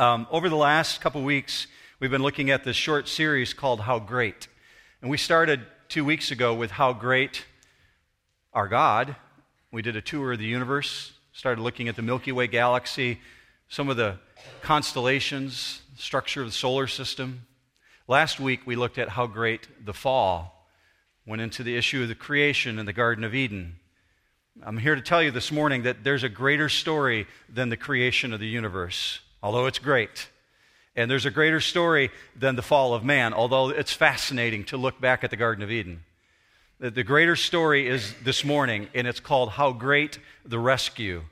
Um, over the last couple weeks, we've been looking at this short series called How Great. And we started two weeks ago with How Great Our God. We did a tour of the universe, started looking at the Milky Way galaxy, some of the constellations, structure of the solar system. Last week, we looked at how great the fall went into the issue of the creation in the Garden of Eden. I'm here to tell you this morning that there's a greater story than the creation of the universe although it's great. And there's a greater story than the fall of man, although it's fascinating to look back at the Garden of Eden. The, greater story is this morning, and it's called How Great the Rescue.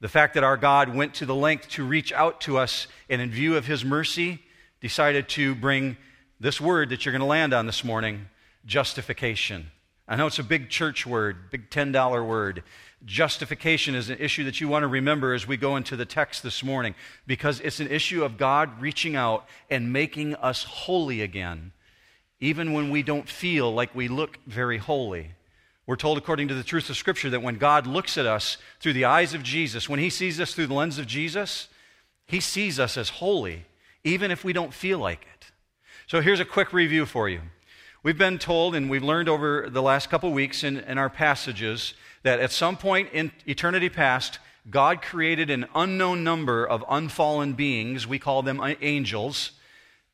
The fact that our God went to the length to reach out to us, and in view of his mercy, decided to bring this word that you're going to land on this morning justification. I know it's a big church word, big $10 word. Justification is an issue that you want to remember as we go into the text this morning because it's an issue of God reaching out and making us holy again, even when we don't feel like we look very holy. We're told, according to the truth of Scripture, that when God looks at us through the eyes of Jesus, when He sees us through the lens of Jesus, He sees us as holy, even if we don't feel like it. So here's a quick review for you. We've been told, and we've learned over the last couple weeks in, in our passages, that at some point in eternity past, God created an unknown number of unfallen beings. We call them angels.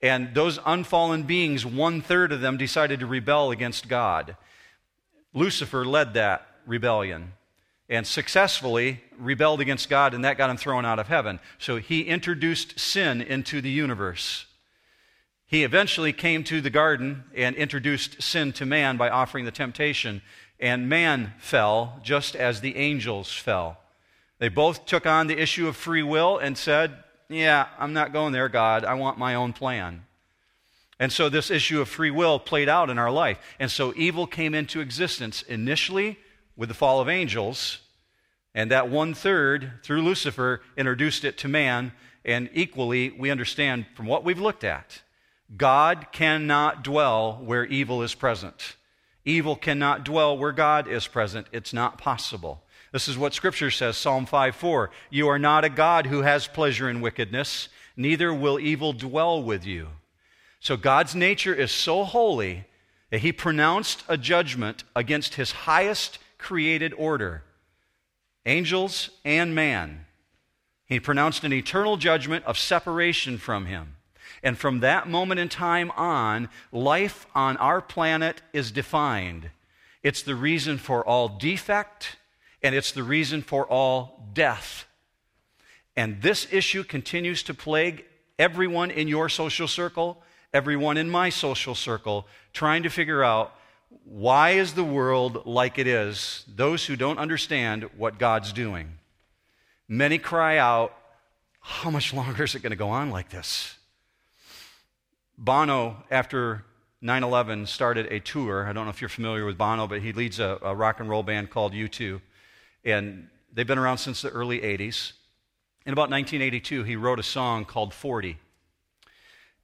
And those unfallen beings, one third of them decided to rebel against God. Lucifer led that rebellion and successfully rebelled against God, and that got him thrown out of heaven. So he introduced sin into the universe. He eventually came to the garden and introduced sin to man by offering the temptation and man fell just as the angels fell. They both took on the issue of free will and said, Yeah, I'm not going there, God. I want my own plan. And so this issue of free will played out in our life. And so evil came into existence initially with the fall of angels, and that one third, through Lucifer, introduced it to man. And equally, we understand from what we've looked at, God cannot dwell where evil is present. Evil cannot dwell where God is present. It's not possible. This is what Scripture says Psalm 5 4. You are not a God who has pleasure in wickedness, neither will evil dwell with you. So God's nature is so holy that he pronounced a judgment against his highest created order angels and man. He pronounced an eternal judgment of separation from him. And from that moment in time on, life on our planet is defined. It's the reason for all defect, and it's the reason for all death. And this issue continues to plague everyone in your social circle, everyone in my social circle, trying to figure out why is the world like it is, those who don't understand what God's doing. Many cry out, how much longer is it going to go on like this? Bono, after 9 11, started a tour. I don't know if you're familiar with Bono, but he leads a, a rock and roll band called U2. And they've been around since the early 80s. In about 1982, he wrote a song called 40.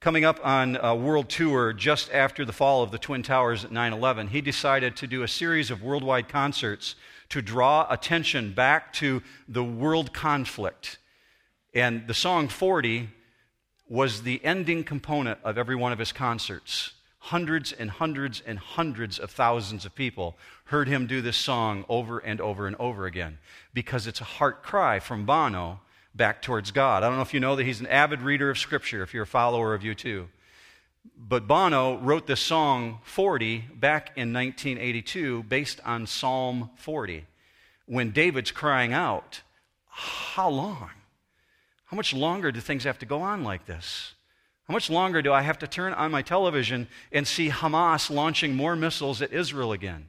Coming up on a world tour just after the fall of the Twin Towers at 9 11, he decided to do a series of worldwide concerts to draw attention back to the world conflict. And the song 40 was the ending component of every one of his concerts. Hundreds and hundreds and hundreds of thousands of people heard him do this song over and over and over again because it's a heart cry from Bono back towards God. I don't know if you know that he's an avid reader of Scripture, if you're a follower of U2. But Bono wrote this song 40 back in 1982 based on Psalm 40 when David's crying out, How long? How much longer do things have to go on like this? How much longer do I have to turn on my television and see Hamas launching more missiles at Israel again?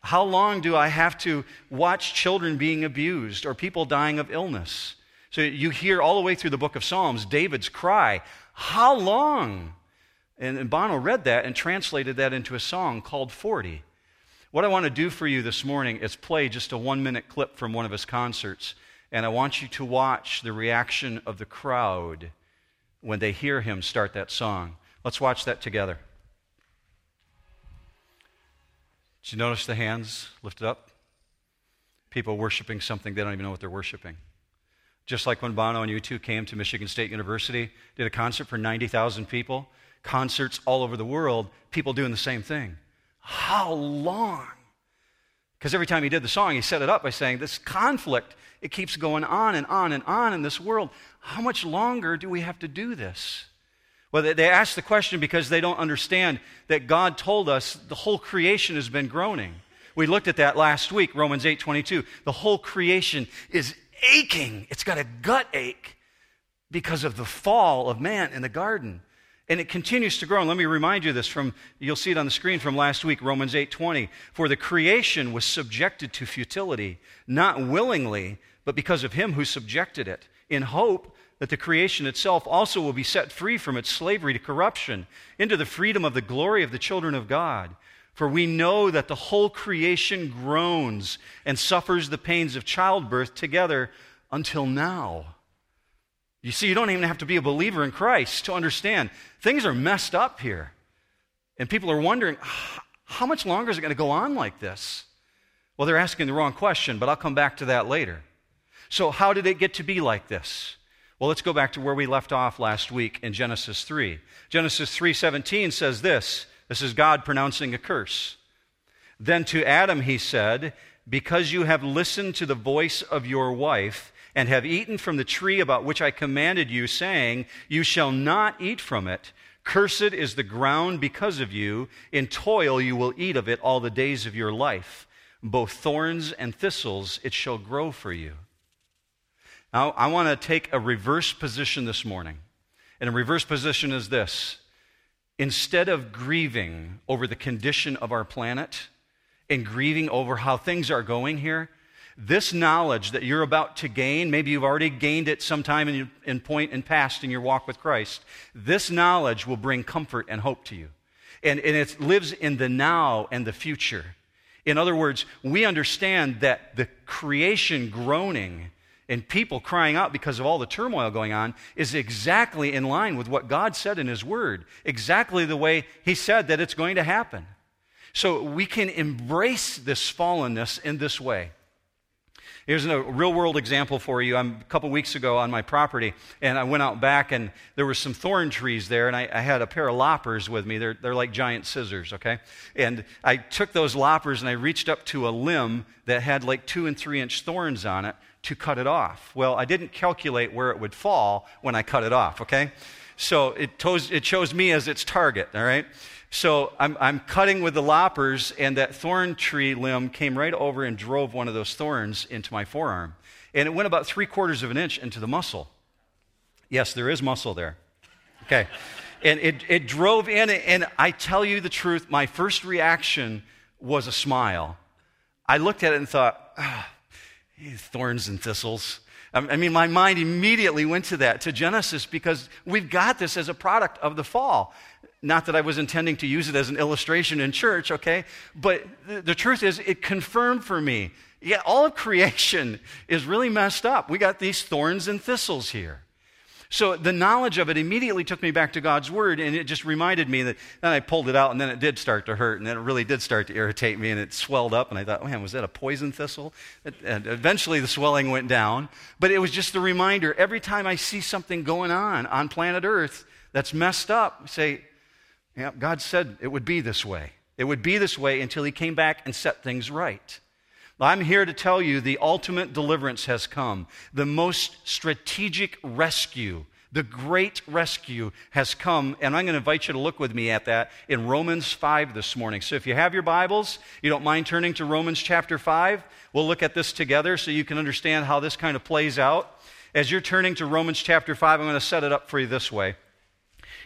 How long do I have to watch children being abused or people dying of illness? So you hear all the way through the book of Psalms David's cry, How long? And, Bono read that and translated that into a song called 40. What I want to do for you this morning is play just a one minute clip from one of his concerts and I want you to watch the reaction of the crowd when they hear him start that song. Let's watch that together. Did you notice the hands lifted up? People worshiping something they don't even know what they're worshiping. Just like when Bono and U2 came to Michigan State University, did a concert for 90,000 people, concerts all over the world, people doing the same thing. How long? Because every time he did the song, he set it up by saying, This conflict, it keeps going on and on and on in this world. How much longer do we have to do this? Well, they ask the question because they don't understand that God told us the whole creation has been groaning. We looked at that last week, Romans 8 22. The whole creation is aching. It's got a gut ache because of the fall of man in the garden. And it continues to grow. And let me remind you this from you'll see it on the screen from last week, Romans 8:20. For the creation was subjected to futility, not willingly, but because of him who subjected it, in hope that the creation itself also will be set free from its slavery to corruption into the freedom of the glory of the children of God. For we know that the whole creation groans and suffers the pains of childbirth together until now. You see, you don't even have to be a believer in Christ to understand things are messed up here. And people are wondering, ah, how much longer is it going to go on like this? Well, they're asking the wrong question, but I'll come back to that later. So, how did it get to be like this? Well, let's go back to where we left off last week in Genesis 3. Genesis 3:17 says this. This is God pronouncing a curse. Then to Adam he said, "Because you have listened to the voice of your wife and have eaten from the tree about which I commanded you, saying, You shall not eat from it. Cursed is the ground because of you. In toil you will eat of it all the days of your life. Both thorns and thistles it shall grow for you. Now, I want to take a reverse position this morning. And a reverse position is this instead of grieving over the condition of our planet and grieving over how things are going here, this knowledge that you're about to gain, maybe you've already gained it sometime in, in point in past in your walk with Christ, this knowledge will bring comfort and hope to you. And, and it lives in the now and the future. In other words, we understand that the creation groaning and people crying out because of all the turmoil going on is exactly in line with what God said in His Word, exactly the way He said that it's going to happen. So we can embrace this fallenness in this way. Here's a real world example for you. I'm a couple weeks ago on my property, and I went out back, and there were some thorn trees there, and I, I, had a pair of loppers with me. They're, they're like giant scissors, okay? And I took those loppers and I reached up to a limb that had like two and three inch thorns on it to cut it off. Well, I didn't calculate where it would fall when I cut it off, okay? So it, chose, it chose me as its target, all right? So I'm, I'm cutting with the loppers, and that thorn tree limb came right over and drove one of those thorns into my forearm. And it went about three quarters of an inch into the muscle. Yes, there is muscle there. Okay. and it, it drove in, and I tell you the truth, my first reaction was a smile. I looked at it and thought, oh, thorns and thistles. I mean, my mind immediately went to that, to Genesis, because we've got this as a product of the fall. Not that I was intending to use it as an illustration in church, okay? But the, the truth is, it confirmed for me. Yeah, all of creation is really messed up. We got these thorns and thistles here. So the knowledge of it immediately took me back to God's word, and it just reminded me that. Then I pulled it out, and then it did start to hurt, and then it really did start to irritate me, and it swelled up, and I thought, man, was that a poison thistle? And eventually the swelling went down, but it was just a reminder. Every time I see something going on on planet Earth that's messed up, say, yeah, God said it would be this way. It would be this way until He came back and set things right. I'm here to tell you the ultimate deliverance has come. The most strategic rescue, the great rescue has come. And I'm going to invite you to look with me at that in Romans 5 this morning. So if you have your Bibles, you don't mind turning to Romans chapter 5, we'll look at this together so you can understand how this kind of plays out. As you're turning to Romans chapter 5, I'm going to set it up for you this way.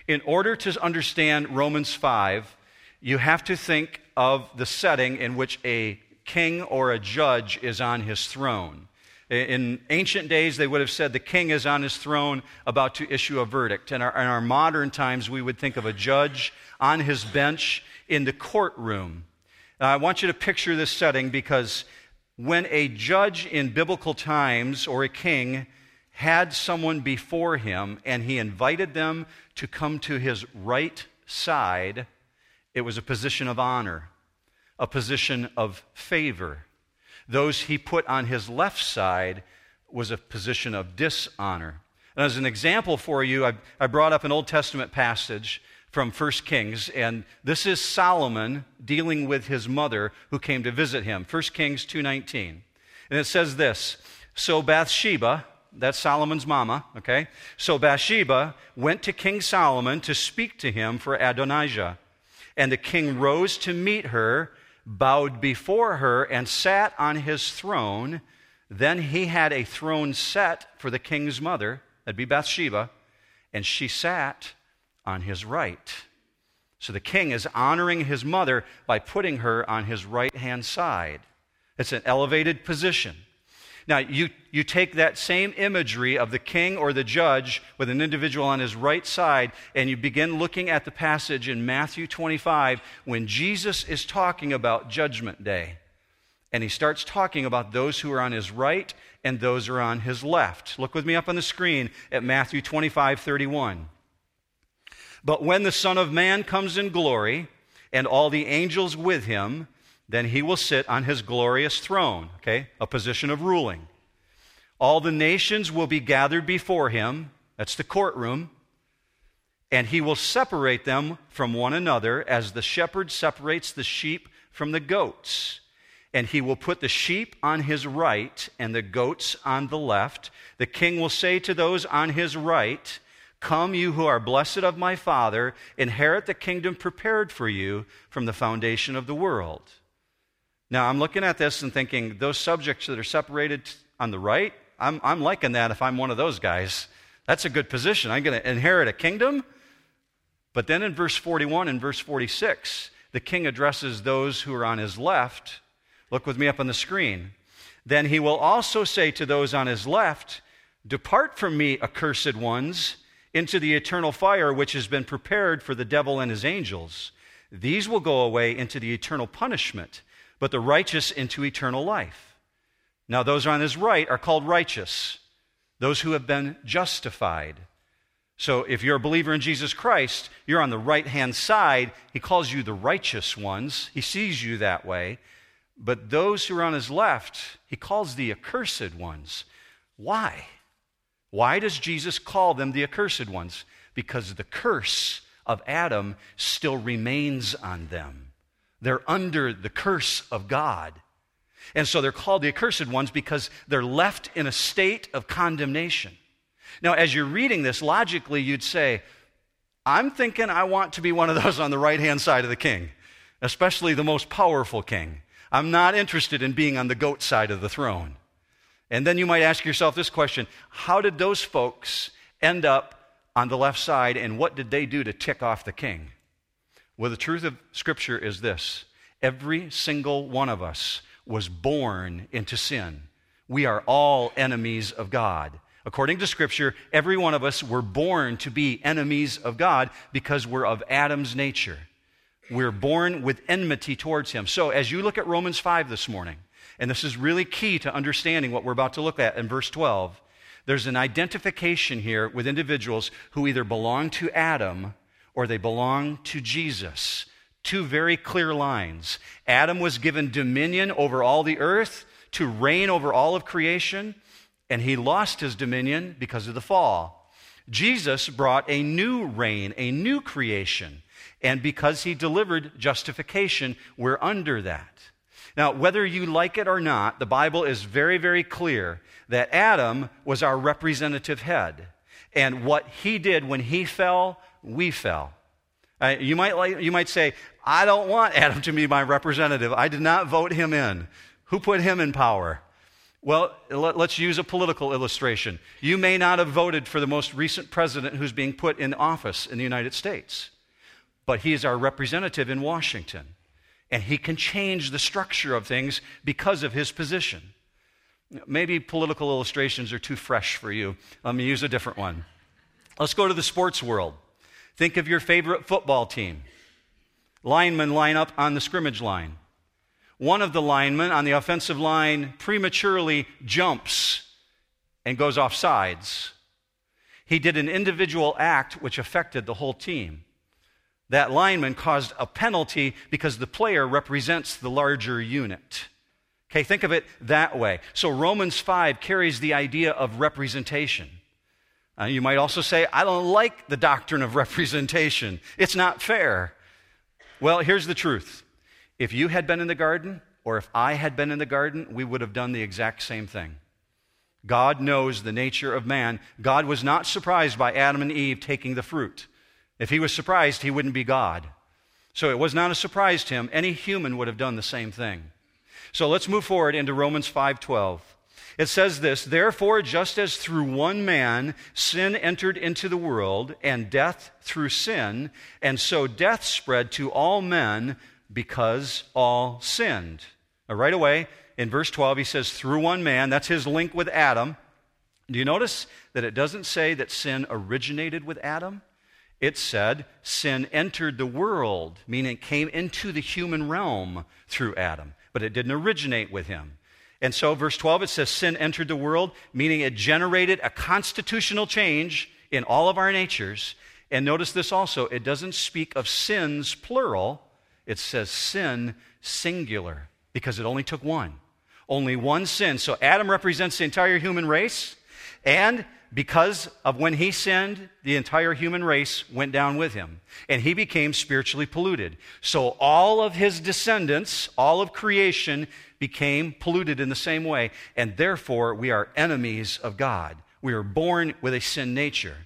In order to understand Romans 5, you have to think of the setting in which a king or a judge is on his throne. In ancient days, they would have said the king is on his throne about to issue a verdict. In our, in our modern times, we would think of a judge on his bench in the courtroom. Now, I want you to picture this setting because when a judge in biblical times or a king had someone before him and he invited them to come to his right side, it was a position of honor a position of favor. Those he put on his left side was a position of dishonor. And as an example for you, I, I brought up an Old Testament passage from 1 Kings, and this is Solomon dealing with his mother who came to visit him. 1 Kings 2:19. And it says this, so Bathsheba, that's Solomon's mama, okay? So Bathsheba went to King Solomon to speak to him for Adonijah. And the king rose to meet her, bowed before her, and sat on his throne. Then he had a throne set for the king's mother, that'd be Bathsheba, and she sat on his right. So the king is honoring his mother by putting her on his right hand side. It's an elevated position. Now, you, you take that same imagery of the king or the judge with an individual on his right side, and you begin looking at the passage in Matthew 25 when Jesus is talking about Judgment Day. And he starts talking about those who are on his right and those who are on his left. Look with me up on the screen at Matthew 25 31. But when the Son of Man comes in glory, and all the angels with him, then he will sit on his glorious throne, okay? A position of ruling. All the nations will be gathered before him. That's the courtroom. And he will separate them from one another as the shepherd separates the sheep from the goats. And he will put the sheep on his right and the goats on the left. The king will say to those on his right, Come, you who are blessed of my Father, inherit the kingdom prepared for you from the foundation of the world. Now, I'm looking at this and thinking, those subjects that are separated on the right, I'm, I'm liking that if I'm one of those guys. That's a good position. I'm going to inherit a kingdom. But then in verse 41 and verse 46, the king addresses those who are on his left. Look with me up on the screen. Then he will also say to those on his left, Depart from me, accursed ones, into the eternal fire which has been prepared for the devil and his angels. These will go away into the eternal punishment but the righteous into eternal life. Now, those on his right are called righteous, those who have been justified. So, if you're a believer in Jesus Christ, you're on the right hand side. He calls you the righteous ones, he sees you that way. But those who are on his left, he calls the accursed ones. Why? Why does Jesus call them the accursed ones? Because the curse of Adam still remains on them. They're under the curse of God. And so they're called the accursed ones because they're left in a state of condemnation. Now, as you're reading this, logically, you'd say, I'm thinking I want to be one of those on the right hand side of the king, especially the most powerful king. I'm not interested in being on the goat side of the throne. And then you might ask yourself this question How did those folks end up on the left side, and what did they do to tick off the king? Well, the truth of Scripture is this every single one of us was born into sin. We are all enemies of God. According to Scripture, every one of us were born to be enemies of God because we're of Adam's nature. We're born with enmity towards him. So, as you look at Romans 5 this morning, and this is really key to understanding what we're about to look at in verse 12, there's an identification here with individuals who either belong to Adam or they belong to Jesus. Two very clear lines. Adam was given dominion over all the earth to reign over all of creation, and he lost his dominion because of the fall. Jesus brought a new reign, a new creation, and because he delivered justification, we're under that. Now, whether you like it or not, the Bible is very, very clear that Adam was our representative head. And what he did when he fell, we fell. Uh, you, might like, you might say, I don't want Adam to be my representative. I did not vote him in. Who put him in power? Well, let, us use a political illustration. You may not have voted for the most recent president who's being put in office in the United States, but he is our representative in Washington, and he can change the structure of things because of his position. Maybe political illustrations are too fresh for you. Let me use a different one. Let's go to the sports world. Think of your favorite football team. Linemen line up on the scrimmage line. One of the linemen on the offensive line prematurely jumps and goes off sides. He did an individual act which affected the whole team. That lineman caused a penalty because the player represents the larger unit. Okay, think of it that way. So Romans 5 carries the idea of representation. Uh, you might also say, I don't like the doctrine of representation. It's not fair. Well, here's the truth. If you had been in the garden, or if I had been in the garden, we would have done the exact same thing. God knows the nature of man. God was not surprised by Adam and Eve taking the fruit. If he was surprised, he wouldn't be God. So it was not a surprise to him. Any human would have done the same thing. So let's move forward into Romans 5:12. It says this, therefore just as through one man sin entered into the world and death through sin, and so death spread to all men because all sinned. Now, right away in verse 12 he says through one man, that's his link with Adam. Do you notice that it doesn't say that sin originated with Adam? It said sin entered the world, meaning it came into the human realm through Adam but it didn't originate with him. And so, verse 12, it says sin entered the world, meaning it generated a constitutional change in all of our natures. And notice this also it doesn't speak of sins plural, it says sin singular, because it only took one. Only one sin. So, Adam represents the entire human race, and because of when he sinned, the entire human race went down with him, and he became spiritually polluted. So all of his descendants, all of creation, became polluted in the same way, and therefore we are enemies of God. We are born with a sin nature.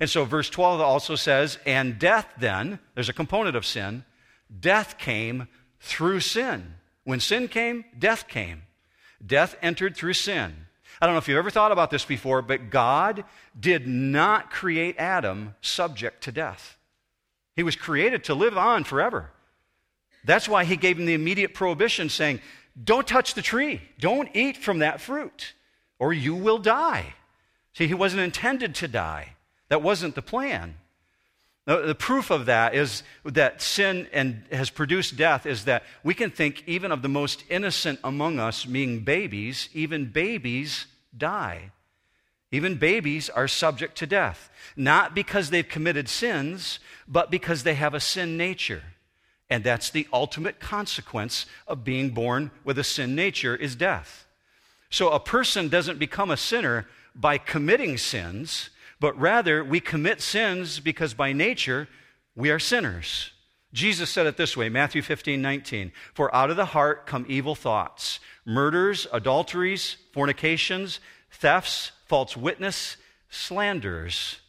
And so verse 12 also says, And death then, there's a component of sin, death came through sin. When sin came, death came. Death entered through sin. I don't know if you've ever thought about this before, but God did not create Adam subject to death. He was created to live on forever. That's why he gave him the immediate prohibition saying, Don't touch the tree, don't eat from that fruit, or you will die. See, he wasn't intended to die. That wasn't the plan. The proof of that is that sin and has produced death is that we can think even of the most innocent among us, being babies, even babies die. Even babies are subject to death, not because they've committed sins, but because they have a sin nature. And that's the ultimate consequence of being born with a sin nature is death. So a person doesn't become a sinner by committing sins, but rather we commit sins because by nature we are sinners. Jesus said it this way Matthew 15, 19. For out of the heart come evil thoughts, murders, adulteries, fornications, thefts, false witness, slanders.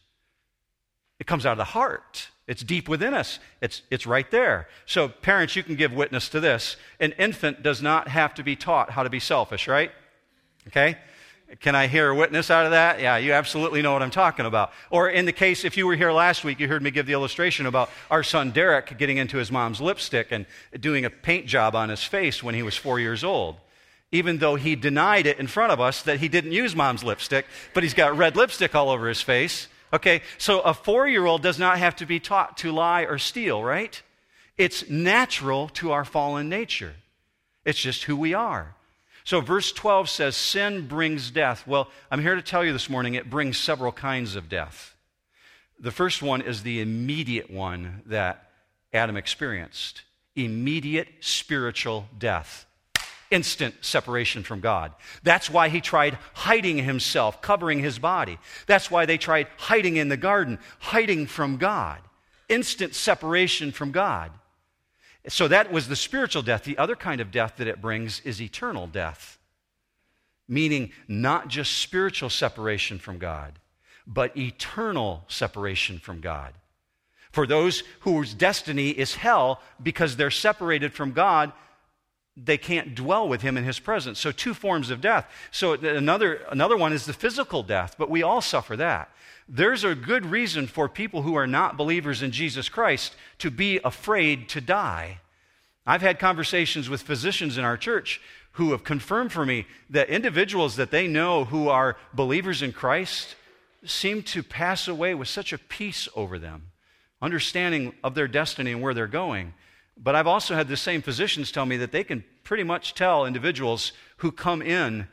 It comes out of the heart. It's deep within us. It's, it's right there. So, parents, you can give witness to this. An infant does not have to be taught how to be selfish, right? Okay? Can I hear a witness out of that? Yeah, you absolutely know what I'm talking about. Or in the case, if you were here last week, you heard me give the illustration about our son Derek getting into his mom's lipstick and doing a paint job on his face when he was four years old. Even though he denied it in front of us that he didn't use mom's lipstick, but he's got red lipstick all over his face. Okay, so a four year old does not have to be taught to lie or steal, right? It's natural to our fallen nature. It's just who we are. So, verse 12 says, Sin brings death. Well, I'm here to tell you this morning it brings several kinds of death. The first one is the immediate one that Adam experienced immediate spiritual death, instant separation from God. That's why he tried hiding himself, covering his body. That's why they tried hiding in the garden, hiding from God, instant separation from God. So that was the spiritual death. The other kind of death that it brings is eternal death, meaning not just spiritual separation from God, but eternal separation from God. For those whose destiny is hell because they're separated from God, they can't dwell with him in his presence. So two forms of death. So another another one is the physical death, but we all suffer that. There's a good reason for people who are not believers in Jesus Christ to be afraid to die. I've had conversations with physicians in our church who have confirmed for me that individuals that they know who are believers in Christ seem to pass away with such a peace over them, understanding of their destiny and where they're going. But I've also had the same physicians tell me that they can pretty much tell individuals who come in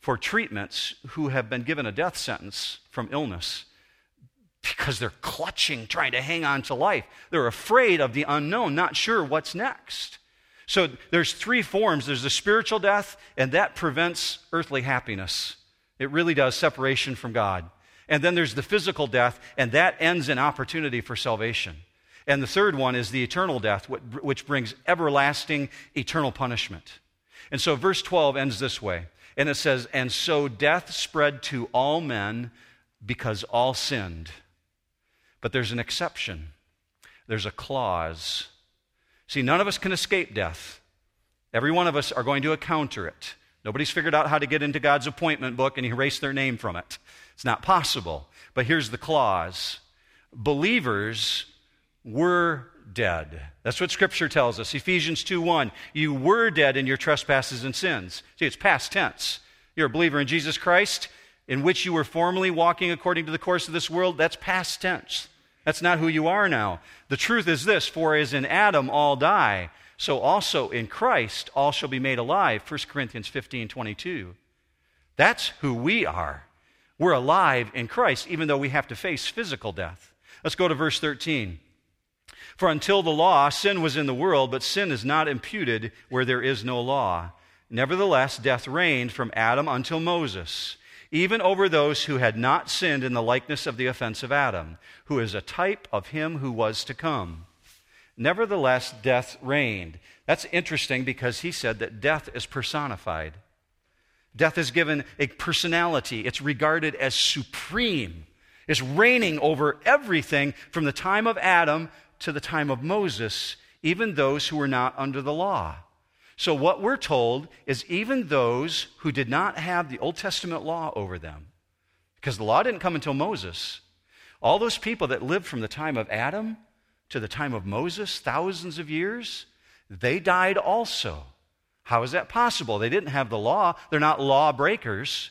for treatments who have been given a death sentence from illness because they're clutching, trying to hang on to life. They're afraid of the unknown, not sure what's next. So there's three forms there's the spiritual death, and that prevents earthly happiness. It really does separation from God. And then there's the physical death, and that ends in opportunity for salvation. And the third one is the eternal death, which brings everlasting eternal punishment. And so verse 12 ends this way. And it says, And so death spread to all men because all sinned. But there's an exception, there's a clause. See, none of us can escape death. Every one of us are going to encounter it. Nobody's figured out how to get into God's appointment book and erase their name from it. It's not possible. But here's the clause believers were dead. That's what Scripture tells us. Ephesians 2 1. You were dead in your trespasses and sins. See, it's past tense. You're a believer in Jesus Christ, in which you were formerly walking according to the course of this world. That's past tense. That's not who you are now. The truth is this For as in Adam all die, so also in Christ all shall be made alive. 1 Corinthians 15 22. That's who we are. We're alive in Christ, even though we have to face physical death. Let's go to verse 13. For until the law, sin was in the world, but sin is not imputed where there is no law. Nevertheless, death reigned from Adam until Moses, even over those who had not sinned in the likeness of the offense of Adam, who is a type of him who was to come. Nevertheless, death reigned. That's interesting because he said that death is personified. Death is given a personality, it's regarded as supreme. It's reigning over everything from the time of Adam to the time of Moses, even those who were not under the law. So, what we're told is even those who did not have the Old Testament law over them, because the law didn't come until Moses, all those people that lived from the time of Adam to the time of Moses, thousands of years, they died also. How is that possible? They didn't have the law, they're not law breakers.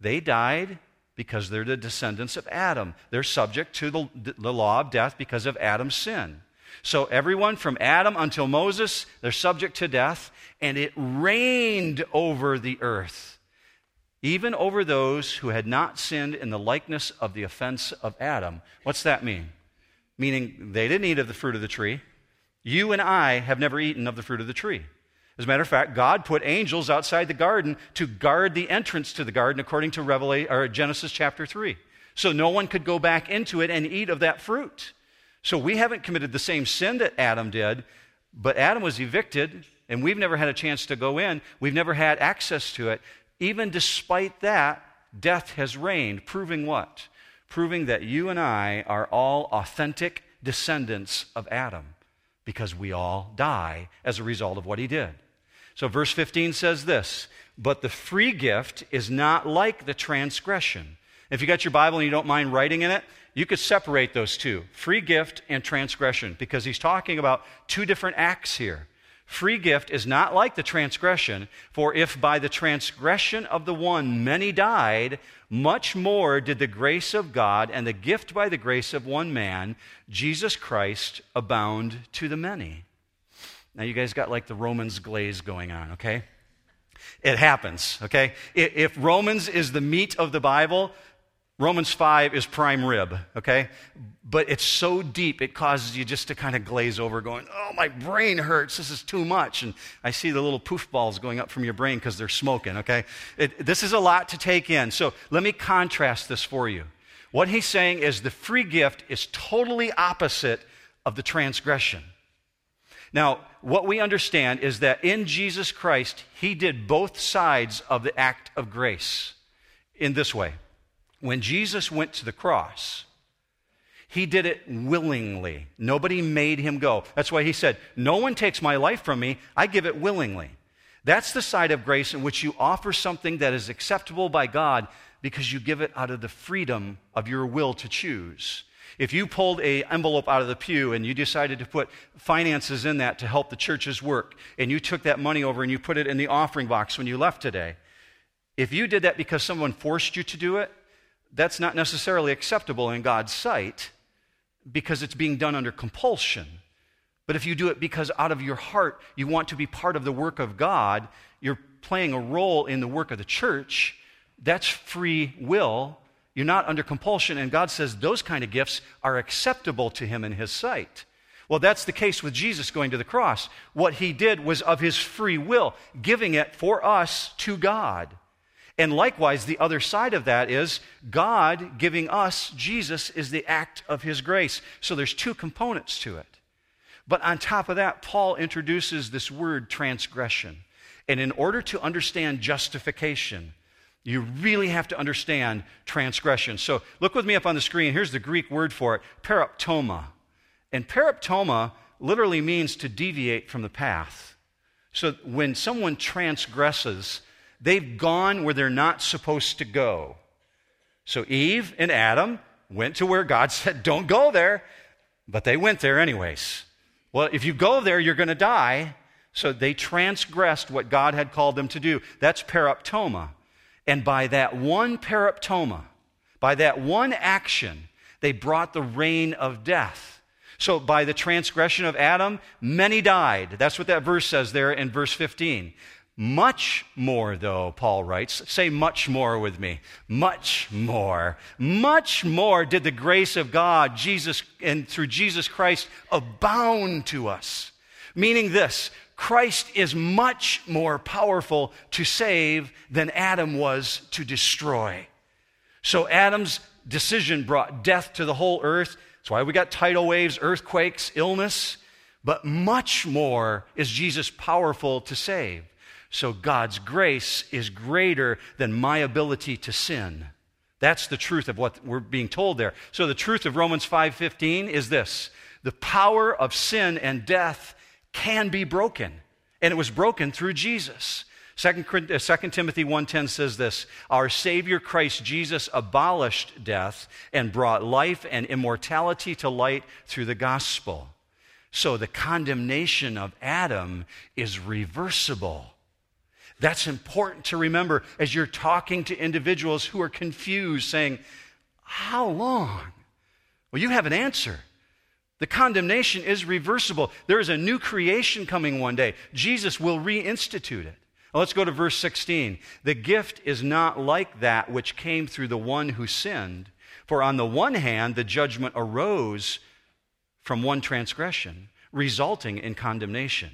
They died because they're the descendants of Adam. They're subject to the, the law of death because of Adam's sin. So, everyone from Adam until Moses, they're subject to death, and it reigned over the earth, even over those who had not sinned in the likeness of the offense of Adam. What's that mean? Meaning they didn't eat of the fruit of the tree. You and I have never eaten of the fruit of the tree. As a matter of fact, God put angels outside the garden to guard the entrance to the garden according to Revelation, or Genesis chapter 3. So no one could go back into it and eat of that fruit. So we haven't committed the same sin that Adam did, but Adam was evicted, and we've never had a chance to go in. We've never had access to it. Even despite that, death has reigned, proving what? Proving that you and I are all authentic descendants of Adam because we all die as a result of what he did. So, verse 15 says this But the free gift is not like the transgression. If you got your Bible and you don't mind writing in it, you could separate those two free gift and transgression because he's talking about two different acts here. Free gift is not like the transgression, for if by the transgression of the one many died, much more did the grace of God and the gift by the grace of one man, Jesus Christ, abound to the many. Now, you guys got like the Romans glaze going on, okay? It happens, okay? If Romans is the meat of the Bible, Romans 5 is prime rib, okay? But it's so deep, it causes you just to kind of glaze over, going, oh, my brain hurts. This is too much. And I see the little poof balls going up from your brain because they're smoking, okay? It, this is a lot to take in. So let me contrast this for you. What he's saying is the free gift is totally opposite of the transgression. Now, what we understand is that in Jesus Christ, He did both sides of the act of grace in this way. When Jesus went to the cross, He did it willingly. Nobody made Him go. That's why He said, No one takes my life from me, I give it willingly. That's the side of grace in which you offer something that is acceptable by God because you give it out of the freedom of your will to choose. If you pulled a envelope out of the pew and you decided to put finances in that to help the church's work, and you took that money over and you put it in the offering box when you left today, if you did that because someone forced you to do it, that's not necessarily acceptable in God's sight because it's being done under compulsion. But if you do it because out of your heart you want to be part of the work of God, you're playing a role in the work of the church, that's free will you're not under compulsion. And God says those kind of gifts are acceptable to Him in His sight. Well, that's the case with Jesus going to the cross. What he did was of his free will, giving it for us to God. And likewise, the other side of that is God giving us Jesus is the act of his grace. So there's two components to it. But on top of that, Paul introduces this word transgression. And in order to understand justification, you really have to understand transgression. So look with me up on the screen. Here's the Greek word for it paraptoma. And paraptoma literally means to deviate from the path. So when someone transgresses, they've gone where they're not supposed to go. So Eve and Adam went to where God said, don't go there, but they went there anyways. Well, if you go there, you're going to die. So they transgressed what God had called them to do. That's paraptoma. And by that one paraptoma, by that one action, they brought the reign of death. So by the transgression of Adam, many died. That's what that verse says there in verse 15. Much more, though, Paul writes, say much more with me. Much more. Much more did the grace of God, Jesus, and through Jesus Christ abound to us. Meaning this Christ is much more powerful to save than Adam was to destroy. So Adam's decision brought death to the whole earth. That's why we got tidal waves, earthquakes, illness. But much more is Jesus powerful to save. So God's grace is greater than my ability to sin. That's the truth of what we're being told there. So the truth of Romans 5:15 is this. The power of sin and death can be broken, and it was broken through Jesus. 2, 2 uh, Timothy 1:10 says this, "Our Savior Christ Jesus abolished death and brought life and immortality to light through the gospel." So the condemnation of Adam is reversible. That's important to remember as you're talking to individuals who are confused, saying, How long? Well, you have an answer. The condemnation is reversible. There is a new creation coming one day. Jesus will reinstitute it. Let's go to verse 16. The gift is not like that which came through the one who sinned. For on the one hand, the judgment arose from one transgression, resulting in condemnation.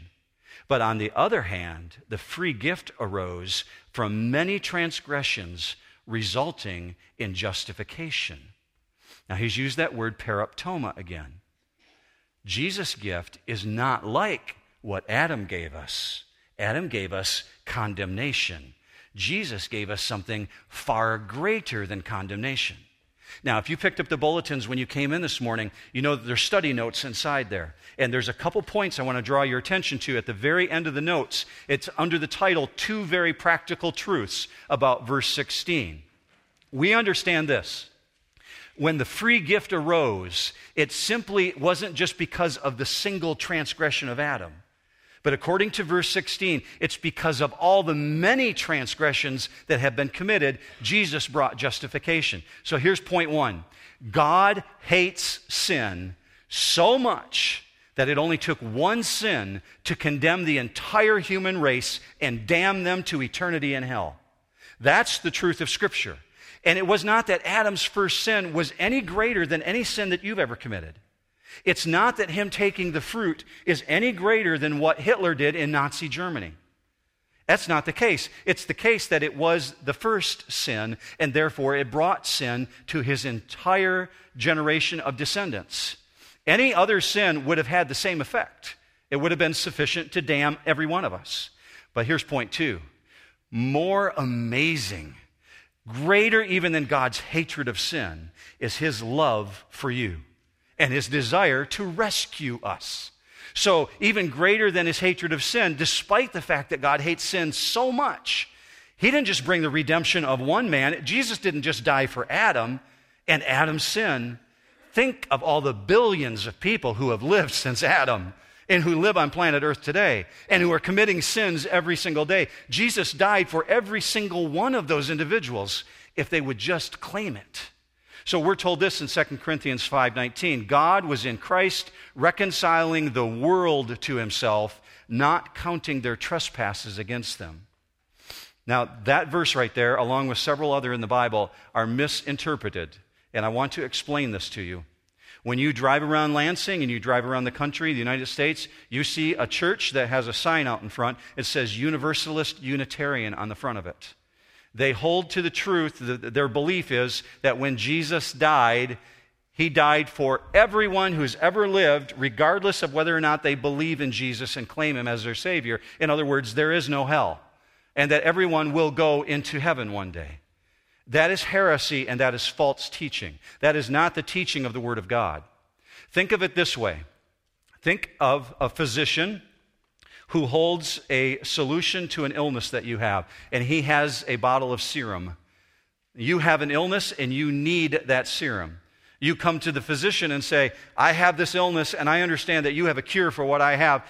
But on the other hand, the free gift arose from many transgressions, resulting in justification. Now, he's used that word paraptoma again. Jesus' gift is not like what Adam gave us. Adam gave us condemnation. Jesus gave us something far greater than condemnation. Now, if you picked up the bulletins when you came in this morning, you know that there's study notes inside there. And there's a couple points I want to draw your attention to at the very end of the notes. It's under the title, Two Very Practical Truths about verse 16. We understand this. When the free gift arose, it simply wasn't just because of the single transgression of Adam. But according to verse 16, it's because of all the many transgressions that have been committed, Jesus brought justification. So here's point one God hates sin so much that it only took one sin to condemn the entire human race and damn them to eternity in hell. That's the truth of Scripture. And it was not that Adam's first sin was any greater than any sin that you've ever committed. It's not that him taking the fruit is any greater than what Hitler did in Nazi Germany. That's not the case. It's the case that it was the first sin, and therefore it brought sin to his entire generation of descendants. Any other sin would have had the same effect. It would have been sufficient to damn every one of us. But here's point two more amazing, greater even than God's hatred of sin, is his love for you and his desire to rescue us. So, even greater than his hatred of sin, despite the fact that God hates sin so much, he didn't just bring the redemption of one man. Jesus didn't just die for Adam and Adam's sin. Think of all the billions of people who have lived since Adam and who live on planet Earth today and who are committing sins every single day. Jesus died for every single one of those individuals if they would just claim it. So we're told this in 2 Corinthians 5:19, God was in Christ reconciling the world to himself, not counting their trespasses against them. Now, that verse right there, along with several other in the Bible, are misinterpreted, and I want to explain this to you. When you drive around Lansing and you drive around the country, the United States, you see a church that has a sign out in front. It says Universalist Unitarian on the front of it. They hold to the truth. Their belief is that when Jesus died, he died for everyone who's ever lived, regardless of whether or not they believe in Jesus and claim him as their Savior. In other words, there is no hell, and that everyone will go into heaven one day. That is heresy and that is false teaching. That is not the teaching of the Word of God. Think of it this way think of a physician who holds a solution to an illness that you have, and he has a bottle of serum. You have an illness and you need that serum. You come to the physician and say, I have this illness and I understand that you have a cure for what I have.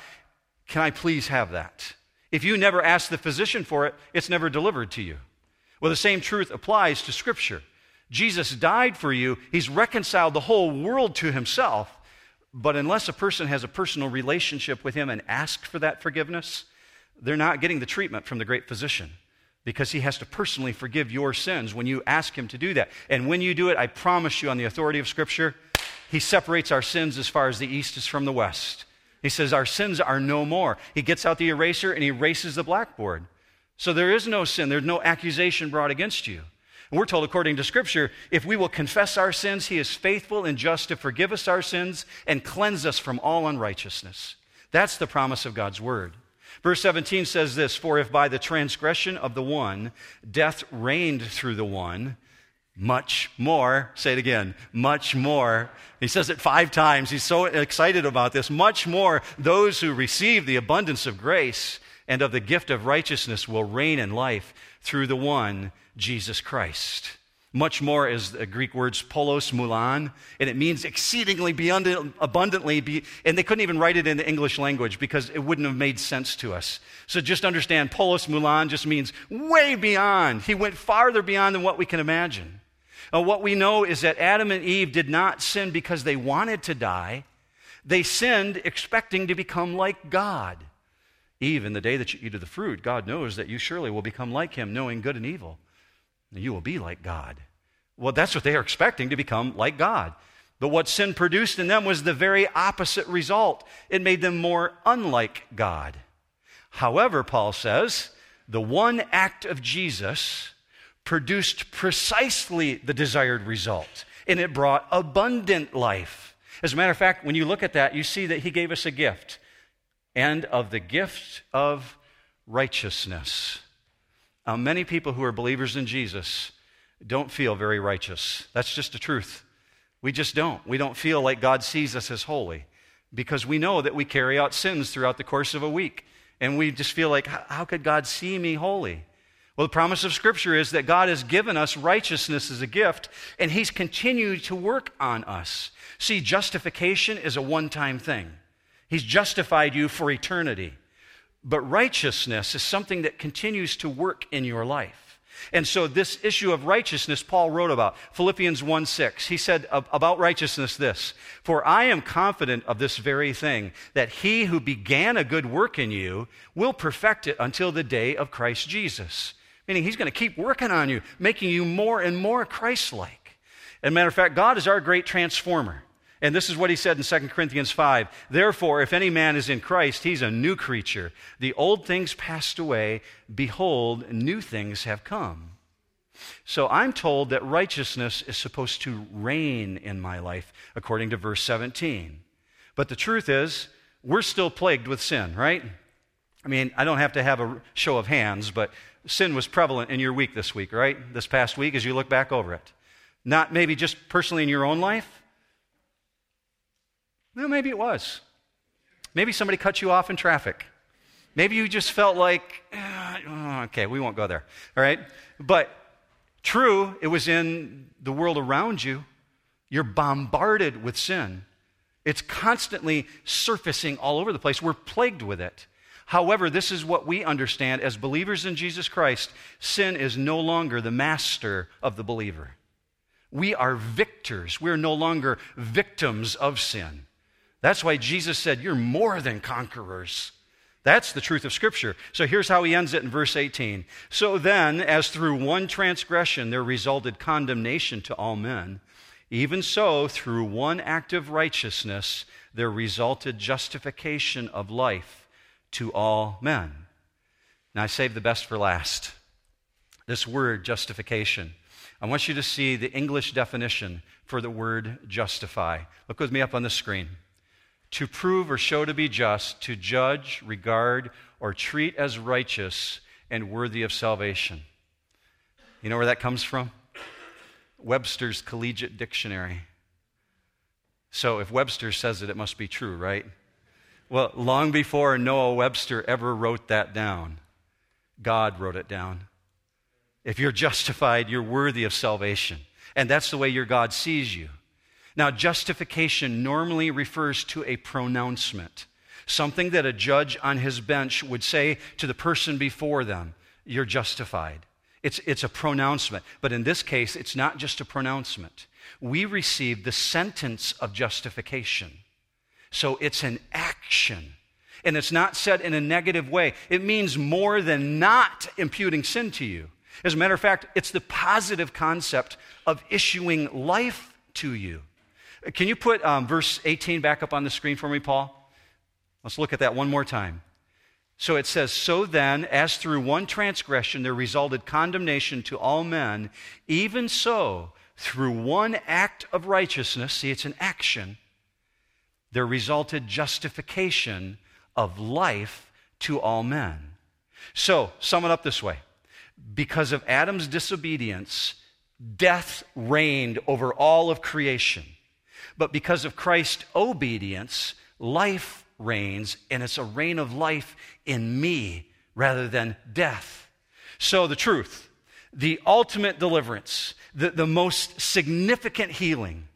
Can I please have that? If you never ask the physician for it, it's never delivered to you. Well, the same truth applies to Scripture. Jesus died for you, He's reconciled the whole world to Himself. But unless a person has a personal relationship with Him and asks for that forgiveness, they're not getting the treatment from the great physician because He has to personally forgive your sins when you ask Him to do that. And when you do it, I promise you, on the authority of Scripture, He separates our sins as far as the east is from the west. He says, Our sins are no more. He gets out the eraser and He erases the blackboard. So there is no sin, there's no accusation brought against you. And we're told, according to Scripture, if we will confess our sins, He is faithful and just to forgive us our sins and cleanse us from all unrighteousness. That's the promise of God's Word. Verse 17 says this For if by the transgression of the one death reigned through the one, much more, say it again, much more. He says it five times. He's so excited about this. Much more, those who receive the abundance of grace and of the gift of righteousness will reign in life through the one, Jesus Christ. Much more is the Greek words polos mulan, and it means exceedingly beyond abundantly. Be, and they couldn't even write it in the English language because it wouldn't have made sense to us. So just understand, polos mulan just means way beyond. He went farther beyond than what we can imagine. Uh, what we know is that Adam and Eve did not sin because they wanted to die. They sinned expecting to become like God. Eve, in the day that you eat of the fruit, God knows that you surely will become like him, knowing good and evil. And you will be like God. Well, that's what they are expecting to become like God. But what sin produced in them was the very opposite result. It made them more unlike God. However, Paul says, the one act of Jesus produced precisely the desired result, and it brought abundant life. As a matter of fact, when you look at that, you see that he gave us a gift and of the gift of righteousness. Now, many people who are believers in Jesus don't feel very righteous. That's just the truth. We just don't. We don't feel like God sees us as holy because we know that we carry out sins throughout the course of a week. And we just feel like, how could God see me holy? Well, the promise of Scripture is that God has given us righteousness as a gift, and He's continued to work on us. See, justification is a one time thing. He's justified you for eternity. But righteousness is something that continues to work in your life. And so, this issue of righteousness, Paul wrote about. Philippians 1 6. He said about righteousness this For I am confident of this very thing, that he who began a good work in you will perfect it until the day of Christ Jesus. Meaning, he's going to keep working on you, making you more and more Christ like. As a matter of fact, God is our great transformer. And this is what he said in 2 Corinthians 5. Therefore, if any man is in Christ, he's a new creature. The old things passed away. Behold, new things have come. So I'm told that righteousness is supposed to reign in my life, according to verse 17. But the truth is, we're still plagued with sin, right? I mean, I don't have to have a show of hands, but sin was prevalent in your week this week, right? This past week as you look back over it. Not maybe just personally in your own life, well, maybe it was. Maybe somebody cut you off in traffic. Maybe you just felt like, eh, oh, okay, we won't go there. All right? But true, it was in the world around you. You're bombarded with sin. It's constantly surfacing all over the place. We're plagued with it. However, this is what we understand as believers in Jesus Christ sin is no longer the master of the believer. We are victors. We're no longer victims of sin. That's why Jesus said, You're more than conquerors. That's the truth of Scripture. So here's how he ends it in verse 18. So then, as through one transgression there resulted condemnation to all men, Even so, through one act of righteousness, there resulted justification of life to all men. Now, I saved the best for last. This word, justification. I want you to see the English definition for the word justify. Look with me up on the screen. To prove or show to be just, to judge, regard, or treat as righteous and worthy of salvation. You know where that comes from? Webster's Collegiate Dictionary. So if Webster says it, it must be true, right? Well, long before Noah Webster ever wrote that down, God wrote it down. If you're justified, you're worthy of salvation. And that's the way your God sees you. Now, justification normally refers to a pronouncement, something that a judge on his bench would say to the person before them You're justified. It's, it's a pronouncement. But in this case, it's not just a pronouncement. We receive the sentence of justification. So it's an action. And it's not said in a negative way. It means more than not imputing sin to you. As a matter of fact, it's the positive concept of issuing life to you. Can you put um, verse 18 back up on the screen for me, Paul? Let's look at that one more time. So it says, So then, as through one transgression there resulted condemnation to all men, even so, through one act of righteousness, see, it's an action, there resulted justification of life to all men. So, sum it up this way because of Adam's disobedience, death reigned over all of creation. But because of Christ's obedience, life reigns, and it's a reign of life in me rather than death. So, the truth, the ultimate deliverance, the, the most significant healing,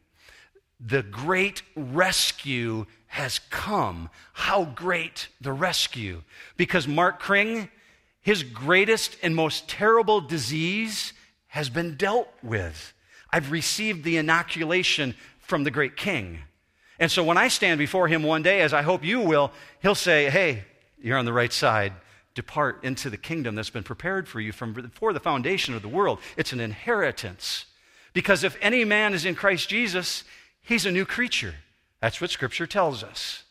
the great rescue has come. How great the rescue! Because Mark Kring, his greatest and most terrible disease has been dealt with. I've received the inoculation from the great king. And so when I stand before him one day, as I hope you will, he'll say, Hey, you're on the right side. Depart into the kingdom that's been prepared for you from before the foundation of the world. It's an inheritance. Because if any man is in Christ Jesus, he's a new creature. That's what Scripture tells us.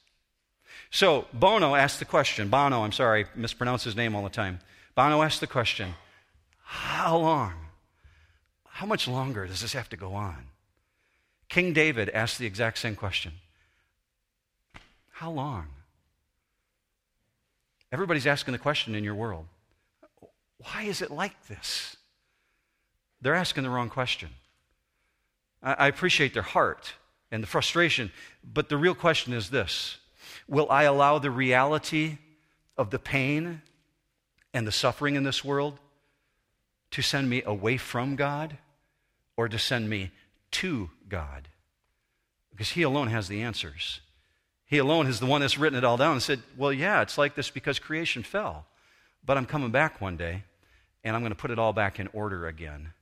So Bono asked the question, Bono, I'm sorry, I mispronounce his name all the time. Bono asked the question, How long? How much longer does this have to go on? King David asked the exact same question How long? Everybody's asking the question in your world why is it like this? They're asking the wrong question. I appreciate their heart and the frustration, but the real question is this Will I allow the reality of the pain and the suffering in this world to send me away from God or to send me to God? Because He alone has the answers. He alone is the one that's written it all down and said, Well, yeah, it's like this because creation fell. But I'm coming back one day and I'm going to put it all back in order again.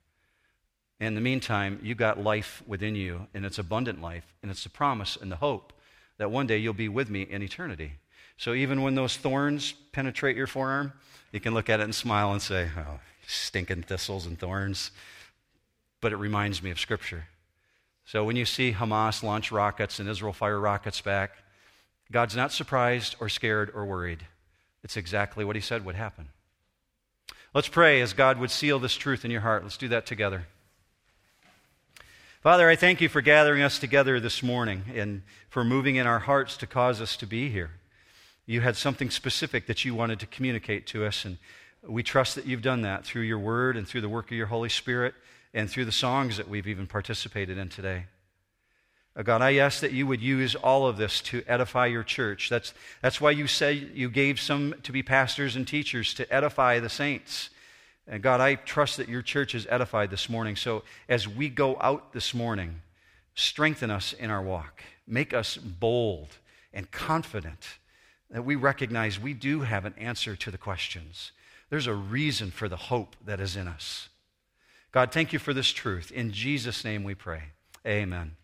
In the meantime, you got life within you, and it's abundant life, and it's the promise and the hope that one day you'll be with me in eternity. So even when those thorns penetrate your forearm, you can look at it and smile and say, Oh, stinking thistles and thorns. But it reminds me of Scripture. So when you see Hamas launch rockets and Israel fire rockets back, God's not surprised or scared or worried. It's exactly what He said would happen. Let's pray as God would seal this truth in your heart. Let's do that together. Father, I thank you for gathering us together this morning and for moving in our hearts to cause us to be here. You had something specific that you wanted to communicate to us, and we trust that you've done that through your word and through the work of your Holy Spirit and through the songs that we've even participated in today. Uh, God, I ask that you would use all of this to edify your church. That's, that's why you say you gave some to be pastors and teachers to edify the saints. And God, I trust that your church is edified this morning. So as we go out this morning, strengthen us in our walk. Make us bold and confident that we recognize we do have an answer to the questions. There's a reason for the hope that is in us. God, thank you for this truth. In Jesus' name we pray. Amen.